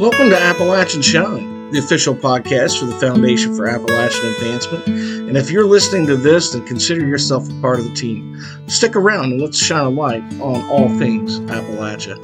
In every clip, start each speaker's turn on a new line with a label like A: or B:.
A: Welcome to Appalachian Shine, the official podcast for the Foundation for Appalachian Advancement. And if you're listening to this, then consider yourself a part of the team. Stick around and let's shine a light on all things Appalachia.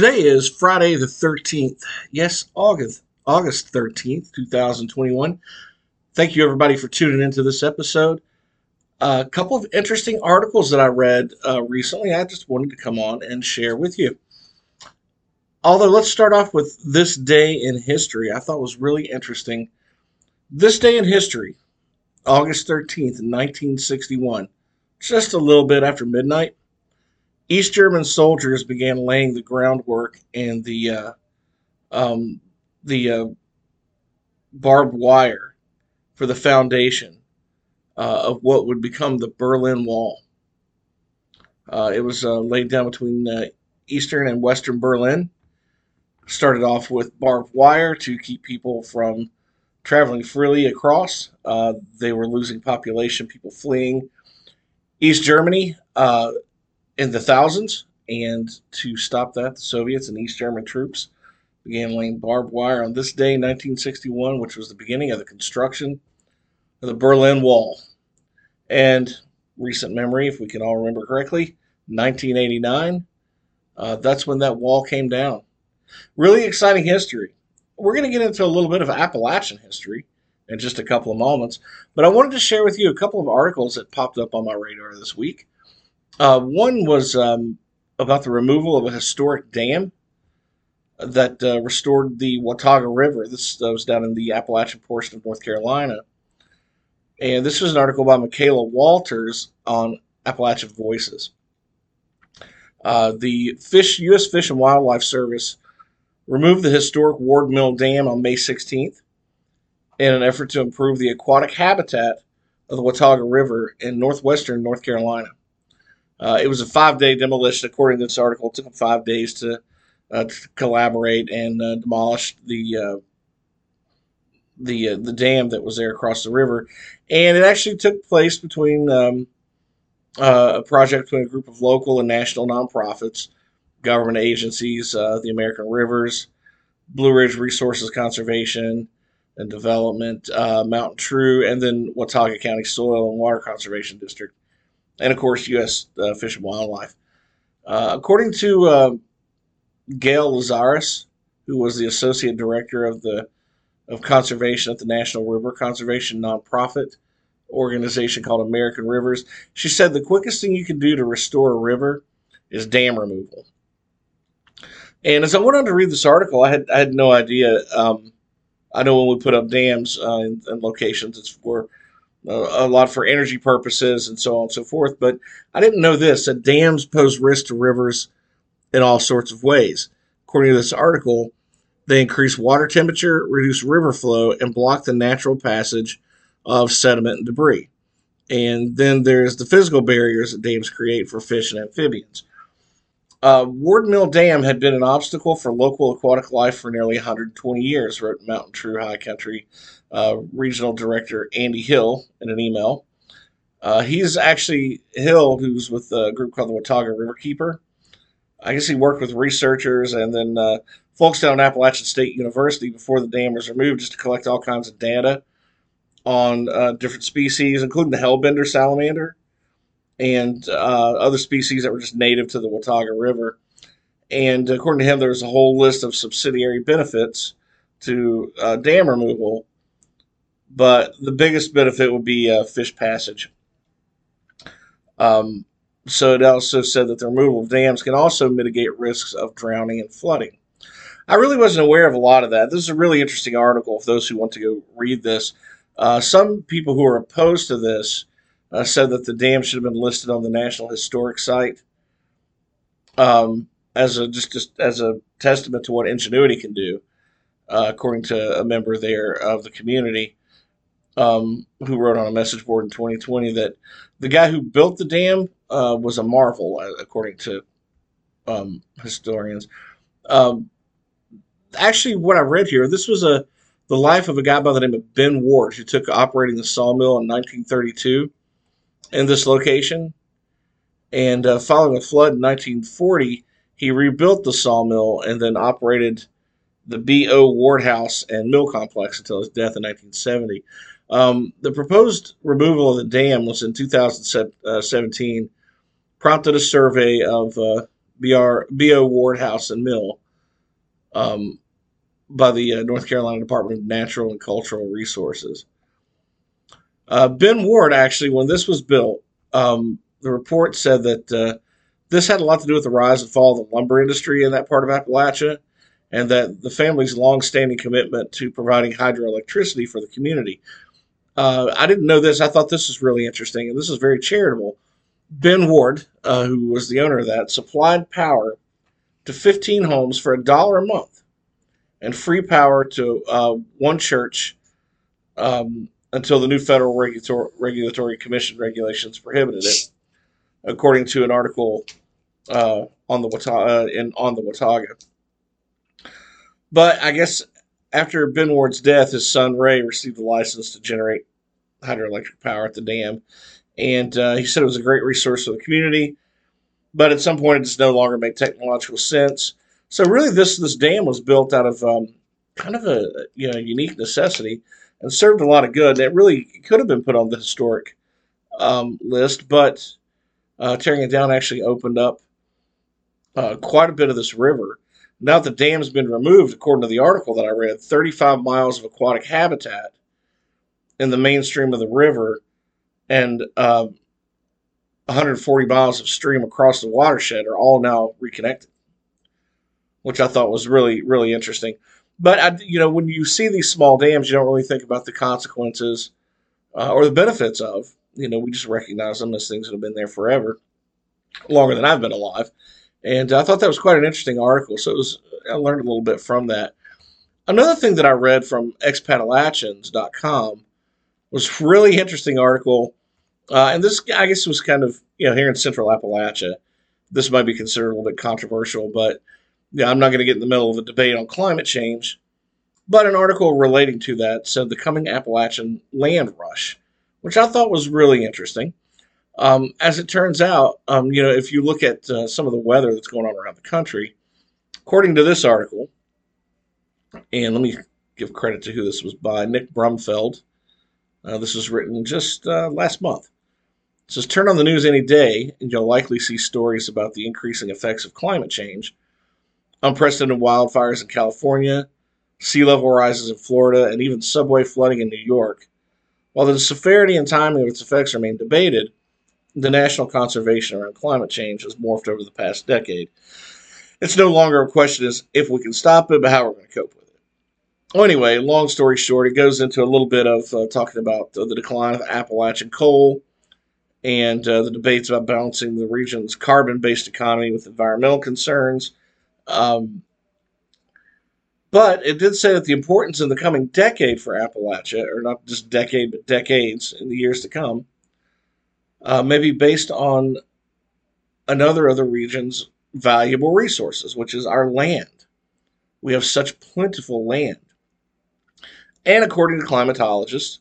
A: Today is Friday the 13th. Yes, August August 13th, 2021. Thank you everybody for tuning into this episode. A couple of interesting articles that I read uh, recently I just wanted to come on and share with you. Although let's start off with this day in history. I thought was really interesting. This day in history, August 13th, 1961, just a little bit after midnight, East German soldiers began laying the groundwork and the uh, um, the uh, barbed wire for the foundation uh, of what would become the Berlin Wall. Uh, it was uh, laid down between uh, eastern and western Berlin. Started off with barbed wire to keep people from traveling freely across. they were losing population, people fleeing. East Germany in the thousands. And to stop that, the Soviets and East German troops began laying barbed wire on this day, 1961, which was the beginning of the construction of the Berlin Wall. And recent memory, if we can all remember correctly, 1989, uh, that's when that wall came down. Really exciting history. We're going to get into a little bit of Appalachian history in just a couple of moments, but I wanted to share with you a couple of articles that popped up on my radar this week. Uh, one was um, about the removal of a historic dam that uh, restored the Watauga River. This was down in the Appalachian portion of North Carolina. And this was an article by Michaela Walters on Appalachian Voices. Uh, the Fish U.S. Fish and Wildlife Service removed the historic Ward Mill Dam on May 16th in an effort to improve the aquatic habitat of the Watauga River in northwestern North Carolina. Uh, it was a five day demolition, according to this article. It took them five days to, uh, to collaborate and uh, demolish the uh, the uh, the dam that was there across the river, and it actually took place between um, uh, a project between a group of local and national nonprofits, government agencies, the American Rivers, Blue Ridge Resources Conservation and Development, Mountain True, and then Watauga County Soil and Water Conservation District and of course, U.S. Uh, Fish and Wildlife. Uh, according to uh, Gail Lazarus, who was the associate director of the of conservation at the National River Conservation nonprofit organization called American Rivers, she said the quickest thing you can do to restore a river is dam removal. And as I went on to read this article, I had I had no idea. Um, I know when we put up dams uh, in, in, locations, it's for a lot for energy purposes and so on and so forth. But I didn't know this that dams pose risk to rivers in all sorts of ways. According to this article, they increase water temperature, reduce river flow, and block the natural passage of sediment and debris. And then there's the physical barriers that dams create for fish and amphibians. Uh, Ward Mill Dam had been an obstacle for local aquatic life for nearly 120 years, wrote Mountain True High Country uh, Regional Director Andy Hill in an email. Uh, he's actually Hill, who's with a group called the Watauga Riverkeeper. I guess he worked with researchers and then uh, folks down at Appalachian State University before the dam was removed just to collect all kinds of data on uh, different species, including the hellbender salamander and uh, other species that were just native to the Watauga River. And according to him, there's a whole list of subsidiary benefits to uh, dam removal, but the biggest benefit would be uh, fish passage. Um, so it also said that the removal of dams can also mitigate risks of drowning and flooding. I really wasn't aware of a lot of that. This is a really interesting article for those who want to go read this. Uh, some people who are opposed to this uh, said that the dam should have been listed on the National Historic Site um, as a just, just as a testament to what ingenuity can do, uh, according to a member there of the community um, who wrote on a message board in 2020 that the guy who built the dam uh, was a marvel, uh, according to um, historians. Um, actually, what I read here, this was a the life of a guy by the name of Ben Ward, who took operating the sawmill in 1932 in this location. And uh, following a flood in 1940, he rebuilt the sawmill and then operated the B.O. Ward House and Mill Complex until his death in 1970. Um, the proposed removal of the dam was in 2017, prompted a survey of uh, BR, B.O. Ward House and Mill. Um, by the uh, North Carolina Department of Natural and Cultural Resources. Uh, ben Ward, actually, when this was built, um, the report said that uh, this had a lot to do with the rise and fall of the lumber industry in that part of Appalachia, and that the family's long-standing commitment to providing hydroelectricity for the community. Uh, I didn't know this. I thought this was really interesting, and this is very charitable. Ben Ward, uh, who was the owner of that, supplied power to 15 homes for a dollar a month and free power to uh, one church um, until the new federal regulatory, regulatory commission regulations prohibited it, according to an article uh, on the Watauga, uh, in on the Watauga. But I guess after Ben Ward's death, his son Ray received the license to generate hydroelectric power at the dam, and uh, he said it was a great resource for the community. But at some point, it just no longer made technological sense. So really, this this dam was built out of um, kind of a you know unique necessity and served a lot of good. It really could have been put on the historic um, list, but uh, tearing it down actually opened up uh, quite a bit of this river. Now that the dam's been removed, according to the article that I read, 35 miles of aquatic habitat in the mainstream of the river and uh, 140 miles of stream across the watershed are all now reconnected which I thought was really really interesting. But I, you know, when you see these small dams, you don't really think about the consequences uh, or the benefits of. You know, we just recognize them as things that have been there forever, longer than I've been alive. And I thought that was quite an interesting article. So it was, I learned a little bit from that. Another thing that I read from expatalachians.com was really interesting article. Uh, and this, I guess, was kind of, you know, here in central Appalachia. This might be considered a little bit controversial, but yeah, I'm not going to get in the middle of a debate on climate change, but an article relating to that said the coming Appalachian land rush, which I thought was really interesting. Um, as it turns out, um, you know, if you look at uh, some of the weather that's going on around the country, according to this article, and let me give credit to who this was by Nick Brumfield. Uh, this was written just uh, last month. It says, Turn on the news any day, and you'll likely see stories about the increasing effects of climate change unprecedented wildfires in California, sea level rises in Florida, and even subway flooding in New York. While the severity and timing of its effects remain debated, the national conservation around climate change has morphed over the past decade. it's no longer a question as if we can stop it, but how we're going to cope with it. Well, anyway, long story short, it goes into a little bit of uh, talking about uh, the decline of Appalachian coal and uh, the debates about balancing the region's carbon-based economy with environmental concerns. Um, but it did say that the importance in the coming decade for Appalachia, or not just decade, but decades in the years to come, uh, may be based on another of the region's valuable resources, which is our land. We have such plentiful land. And according to climatologists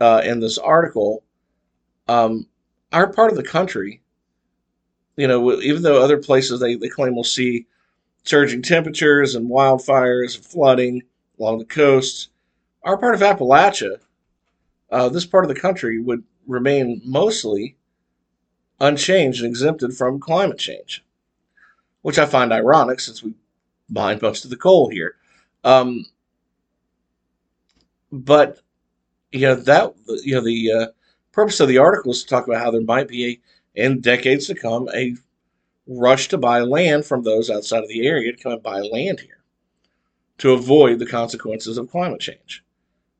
A: uh, in this article, um, our part of the country, you know, even though other places they, they claim will see surging temperatures and wildfires and flooding along the coasts. Our part of Appalachia, uh, this part of the country, would remain mostly unchanged and exempted from climate change, which I find ironic since we mine most of the coal here. Um, but you know that you know the uh, purpose of the article is to talk about how there might be a, in decades to come a rush to buy land from those outside of the area to come and buy land here to avoid the consequences of climate change.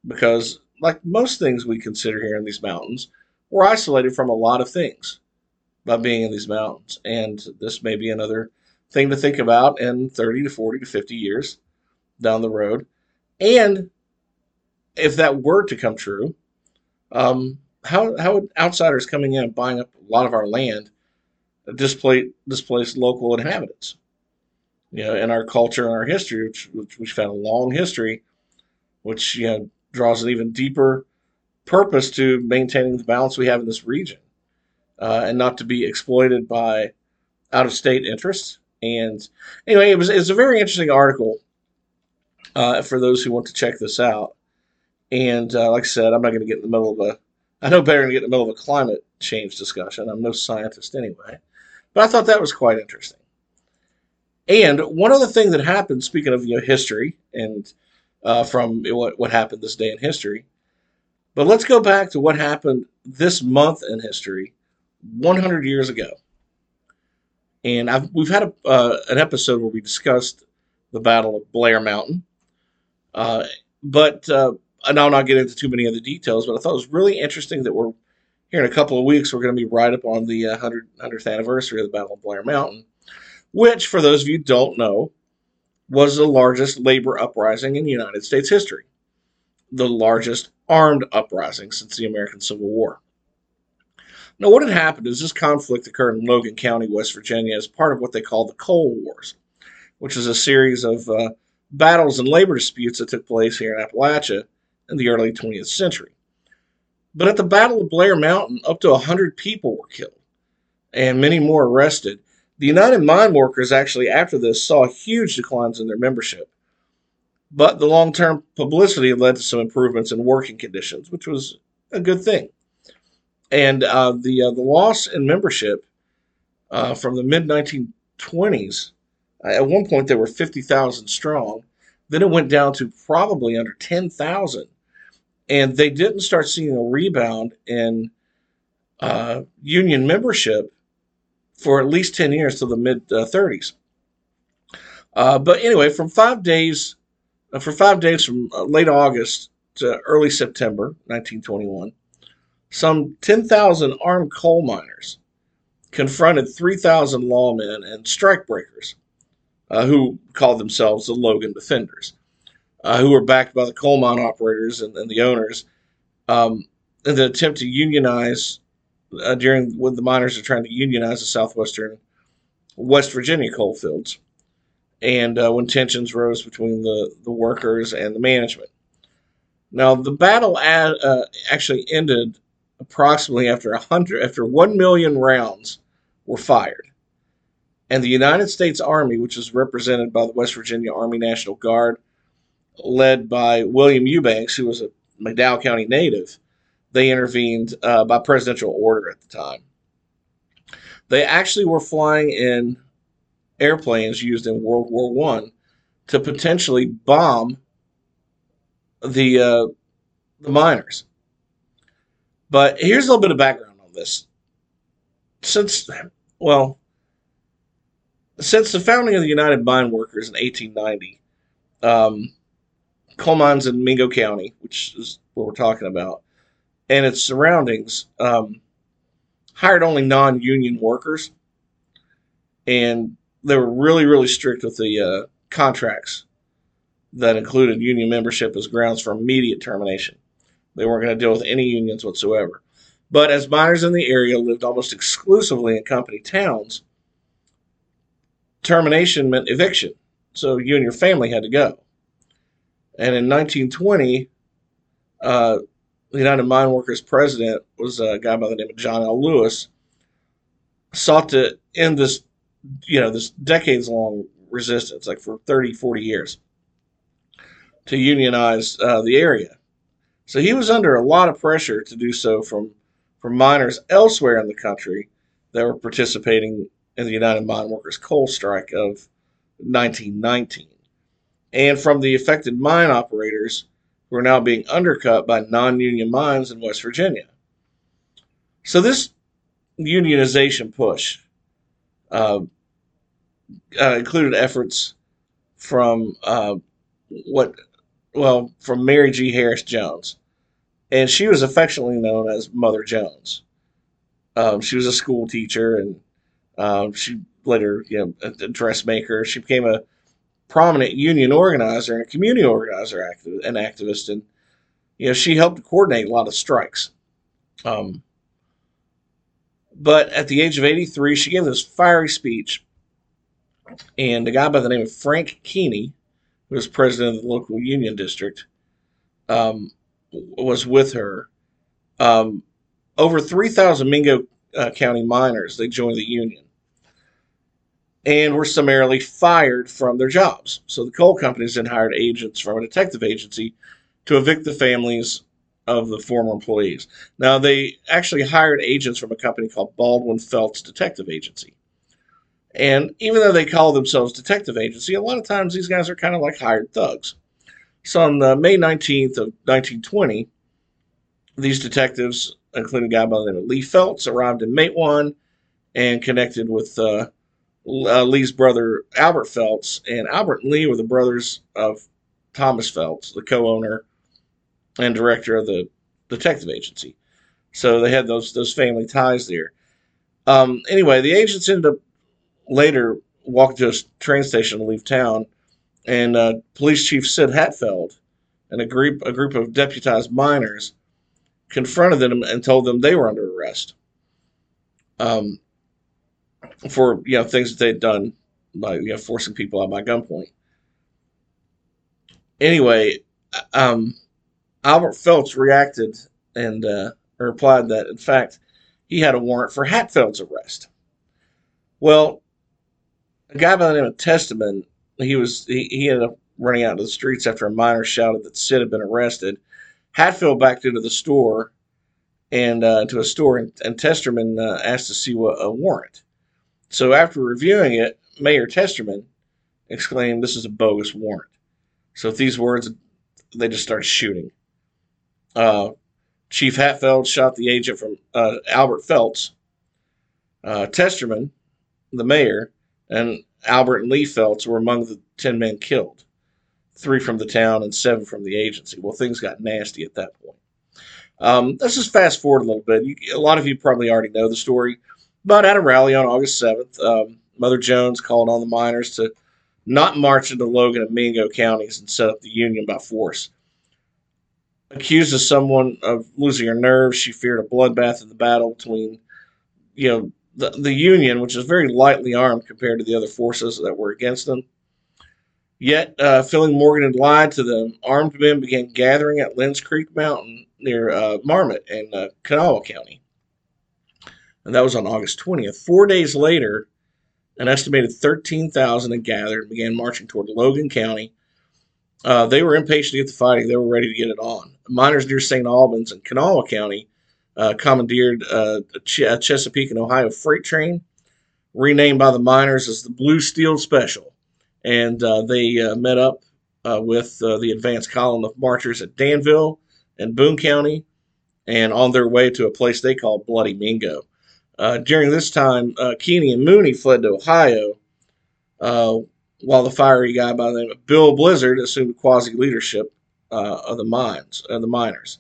A: Because, like most things we consider here in these mountains, we're isolated from a lot of things by being in these mountains. And this may be another thing to think about in 30 to 40 to 50 years down the road. And if that were to come true, um, how, how would outsiders coming in and buying up a lot of our land displaced displaced local inhabitants. You know, in our culture and our history, which, which we've had a long history, which you know draws an even deeper purpose to maintaining the balance we have in this region, uh, and not to be exploited by out of state interests. And anyway, it was it's a very interesting article uh, for those who want to check this out. And uh, like I said, I'm not going to get in the middle of a I know better than get in the middle of a climate change discussion. I'm no scientist anyway. But I thought that was quite interesting. And one other thing that happened, speaking of you know history and uh, from what what happened this day in history, but let's go back to what happened this month in history, 100 years ago. And I've, we've had a, uh, an episode where we discussed the Battle of Blair Mountain, uh, but uh, and I'll not get into too many of the details. But I thought it was really interesting that we're here in a couple of weeks, we're going to be right up on the uh, 100, 100th anniversary of the Battle of Blair Mountain, which, for those of you don't know, was the largest labor uprising in United States history, the largest armed uprising since the American Civil War. Now, what had happened is this conflict occurred in Logan County, West Virginia, as part of what they call the Coal Wars, which is a series of uh, battles and labor disputes that took place here in Appalachia in the early 20th century. But at the Battle of Blair Mountain, up to 100 people were killed and many more arrested. The United Mine Workers actually, after this, saw huge declines in their membership. But the long term publicity led to some improvements in working conditions, which was a good thing. And uh, the, uh, the loss in membership uh, from the mid 1920s, uh, at one point they were 50,000 strong. Then it went down to probably under 10,000 and they didn't start seeing a rebound in uh, union membership for at least 10 years to the mid uh, 30s. Uh, but anyway, from five days, uh, for five days from uh, late August to early September 1921, some 10,000 armed coal miners confronted 3,000 lawmen and strikebreakers uh, who called themselves the Logan Defenders uh, who were backed by the coal mine operators and, and the owners, um, in the attempt to unionize uh, during when the miners are trying to unionize the southwestern West Virginia coal fields, and uh, when tensions rose between the, the workers and the management. Now, the battle ad, uh, actually ended approximately after hundred after one million rounds were fired, and the United States Army, which is represented by the West Virginia Army National Guard led by William Eubanks, who was a McDowell County native. They intervened uh, by presidential order at the time. They actually were flying in airplanes used in World War One to potentially bomb the uh, the miners. But here's a little bit of background on this. Since, well, since the founding of the United Mine Workers in 1890, um, coal mines in Mingo County, which is what we're talking about, and its surroundings, um, hired only non-union workers, and they were really, really strict with the uh, contracts that included union membership as grounds for immediate termination. They weren't going to deal with any unions whatsoever. But as miners in the area lived almost exclusively in company towns, termination meant eviction. So you and your family had to go. And in 1920, uh, the United Mine Workers president was a guy by the name of John L. Lewis, sought to end this, you know, this decades long resistance, like for 30, 40 years, to unionize uh, the area. So he was under a lot of pressure to do so from, from miners elsewhere in the country that were participating in the United Mine Workers coal strike of 1919, and from the affected mine operators who are now being undercut by non union mines in West Virginia. So, this unionization push uh, uh, included efforts from uh, what, well, from Mary G. Harris Jones, and she was affectionately known as Mother Jones. Um, she was a school teacher, and um, she later, you know, a, a dressmaker. She became a prominent union organizer and a community organizer, active, an activist, and you know, she helped coordinate a lot of strikes. Um, but at the age of 83, she gave this fiery speech, and a guy by the name of Frank Keeney, who was president of the local union district, um, was with her. Um, over 3,000 Mingo uh, County miners they joined the union and were summarily fired from their jobs. So the coal companies then hired agents from a detective agency to evict the families of the former employees. Now, they actually hired agents from a company called Baldwin Felts Detective Agency. And even though they call themselves detective agency, a lot of times these guys are kind of like hired thugs. So on May 19th of 1920, these detectives, including a guy by the name of Lee Felts, arrived in Matewan and connected with uh, uh, Lee's brother Albert Felts, and Albert and Lee were the brothers of Thomas Felts, the co-owner and director of the detective agency. So they had those those family ties there. Um, anyway, the agents ended up later walking to a train station to leave town, and uh, Police Chief Sid Hatfield and a group a group of deputized miners confronted them and told them they were under arrest. Um, for you know things that they'd done by you know forcing people out by gunpoint. Anyway, um, Albert Felts reacted and uh, replied that in fact he had a warrant for Hatfield's arrest. Well, a guy by the name of Testerman, he was he, he ended up running out into the streets after a miner shouted that Sid had been arrested. Hatfield backed into the store and uh, to a store, and, and Testerman uh, asked to see what a warrant. So after reviewing it, Mayor Testerman exclaimed, This is a bogus warrant. So with these words, they just started shooting. Uh, Chief Hatfield shot the agent from uh, Albert Felts. Uh, Testerman, the mayor, and Albert and Lee Felts were among the 10 men killed. Three from the town and seven from the agency. Well, things got nasty at that point. Um, let's just fast forward a little bit. You, a lot of you probably already know the story. But at a rally on August 7th, um, Mother Jones called on the miners to not march into Logan and Mingo counties and set up the Union by force. Accused of someone of losing her nerve, she feared a bloodbath in the battle between, you know, the, the Union, which is very lightly armed compared to the other forces that were against them. Yet, uh, feeling Morgan had lied to them, armed men began gathering at Lens Creek Mountain near uh, Marmet in uh, Kanawha County and that was on August 20th. Four days later, an estimated 13,000 had gathered and began marching toward Logan County. Uh, they were impatient to get the fighting. They were ready to get it on. Miners near St. Albans and Kanawha County uh, commandeered uh, a, Ch- a Chesapeake and Ohio freight train, renamed by the miners as the Blue Steel Special. And uh, they uh, met up uh, with the advance column of marchers at Danville and Boone County and on their way to a place they called Bloody Mingo. Uh, during this time, uh, Keeney and Mooney fled to Ohio, uh, while the fiery guy by the name of Bill Blizzard assumed quasi leadership uh, of the mines of the miners.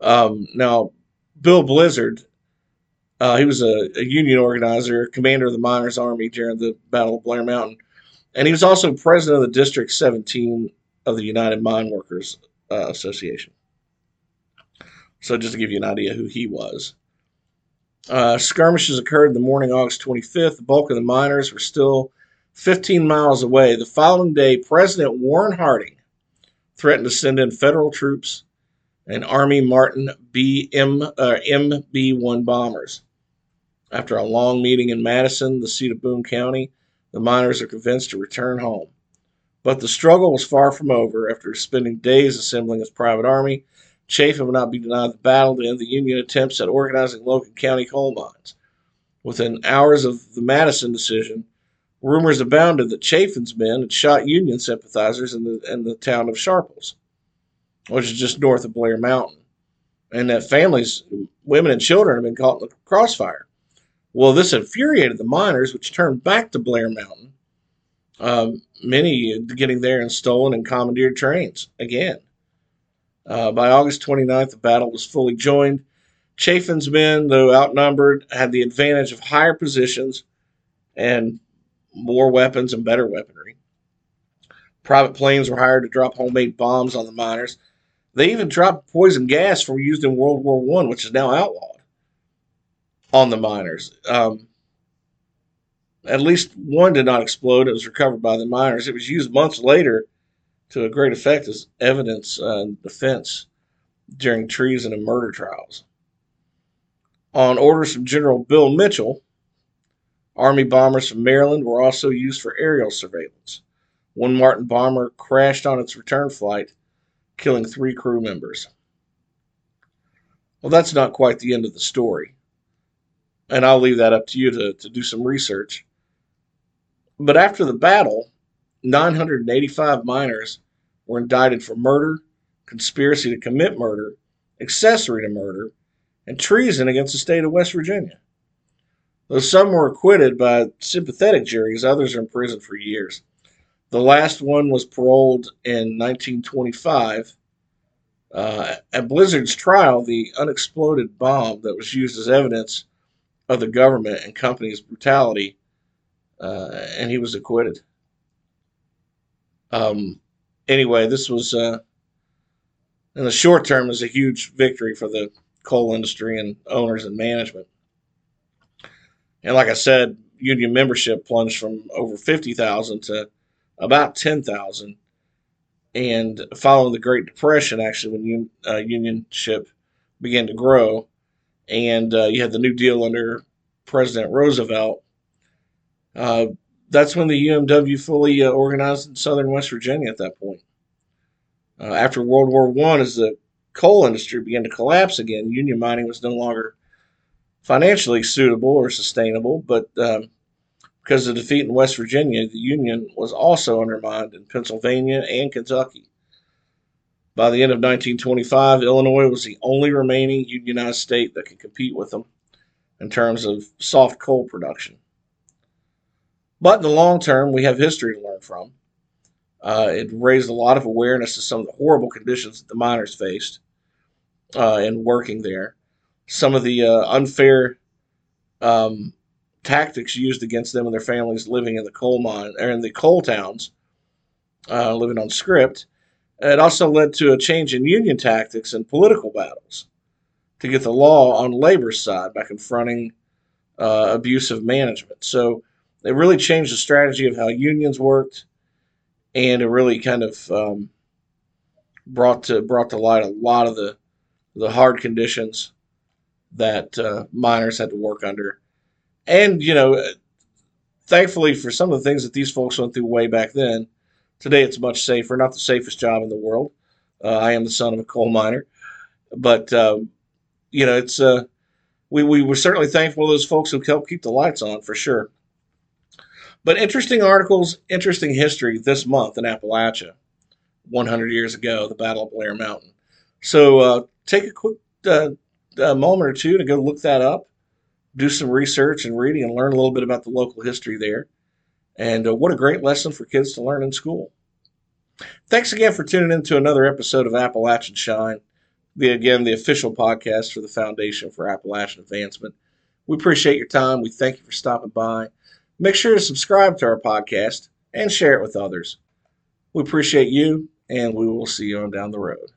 A: Um, now, Bill Blizzard, uh, he was a, a, union organizer, commander of the Miners Army during the Battle of Blair Mountain, and he was also president of the District 17 of the United Mine Workers Association. So, just to give you an idea who he was. Uh, skirmishes occurred in the morning August 25th. The bulk of the miners were still 15 miles away. The following day, President Warren Harding threatened to send in federal troops and Army Martin B. M. Uh, MB-1 bombers. After a long meeting in Madison, the seat of Boone County, the miners are convinced to return home. But the struggle was far from over. After spending days assembling his private army, Chafin would not be denied the battle to end the Union attempts at organizing Logan County coal mines. Within hours of the Madison decision, rumors abounded that Chafin's men had shot Union sympathizers in the, in the town of Sharples, which is just north of Blair Mountain, and that families, women, and children had been caught in the crossfire. Well, this infuriated the miners, which turned back to Blair Mountain, um, many getting there in stolen and commandeered trains again. Uh, by August 29th, the battle was fully joined. Chafin's men, though outnumbered, had the advantage of higher positions and more weapons and better weaponry. Private planes were hired to drop homemade bombs on the miners. They even dropped poison gas from used in World War One, which is now outlawed, on the miners. Um, at least one did not explode. It was recovered by the miners. It was used months later to a great effect as evidence uh, defense during treason and murder trials. On orders from General Bill Mitchell, Army bombers from Maryland were also used for aerial surveillance. One Martin bomber crashed on its return flight, killing three crew members. Well, that's not quite the end of the story. And I'll leave that up to you to, to do some research. But after the battle, 985 miners were indicted for murder, conspiracy to commit murder, accessory to murder, and treason against the state of West Virginia. Though some were acquitted by sympathetic juries, others are in prison for years. The last one was paroled in 1925. Uh, at Blizzard's trial, the unexploded bomb that was used as evidence of the government and company's brutality, uh, and he was acquitted. Um, anyway, this was uh, in the short term was a huge victory for the coal industry and owners and management. And like I said, union membership plunged from over 50,000 to about 10,000. And following the Great Depression, actually, when un, uh, unionship began to grow, and uh, you had the New Deal under President Roosevelt, uh, that's when the UMW fully uh, organized in southern West Virginia at that point. Uh, after World War I, as the coal industry began to collapse again, union mining was no longer financially suitable or sustainable, but um, because of the defeat in West Virginia, the Union was also undermined in Pennsylvania and Kentucky. By the end of 1925, Illinois was the only remaining unionized state that could compete with them in terms of soft coal production. But in the long term, we have history to learn from. Uh, it raised a lot of awareness to some of the horrible conditions that the miners faced uh, in working there. Some of the uh, unfair um, tactics used against them and their families living in the coal mine or in the coal towns, uh, living on script. It also led to a change in union tactics and political battles to get the law on labor's side by confronting uh, abusive management. So it really changed the strategy of how unions worked, and it really kind of um, brought to brought to light a lot of the the hard conditions that uh, miners had to work under, and you know, thankfully for some of the things that these folks went through way back then, today it's much safer. Not the safest job in the world. Uh, I am the son of a coal miner, but um, you know, it's uh, we we were certainly thankful to those folks who helped keep the lights on for sure. But interesting articles, interesting history this month in Appalachia, 100 years ago, the Battle of Blair Mountain. So uh, take a quick uh, a moment or two to go look that up, do some research and reading, and learn a little bit about the local history there. And uh, what a great lesson for kids to learn in school. Thanks again for tuning in to another episode of Appalachian Shine, the again the official podcast for the Foundation for Appalachian Advancement. We appreciate your time. We thank you for stopping by. Make sure to subscribe to our podcast and share it with others. We appreciate you, and we will see you on down the road.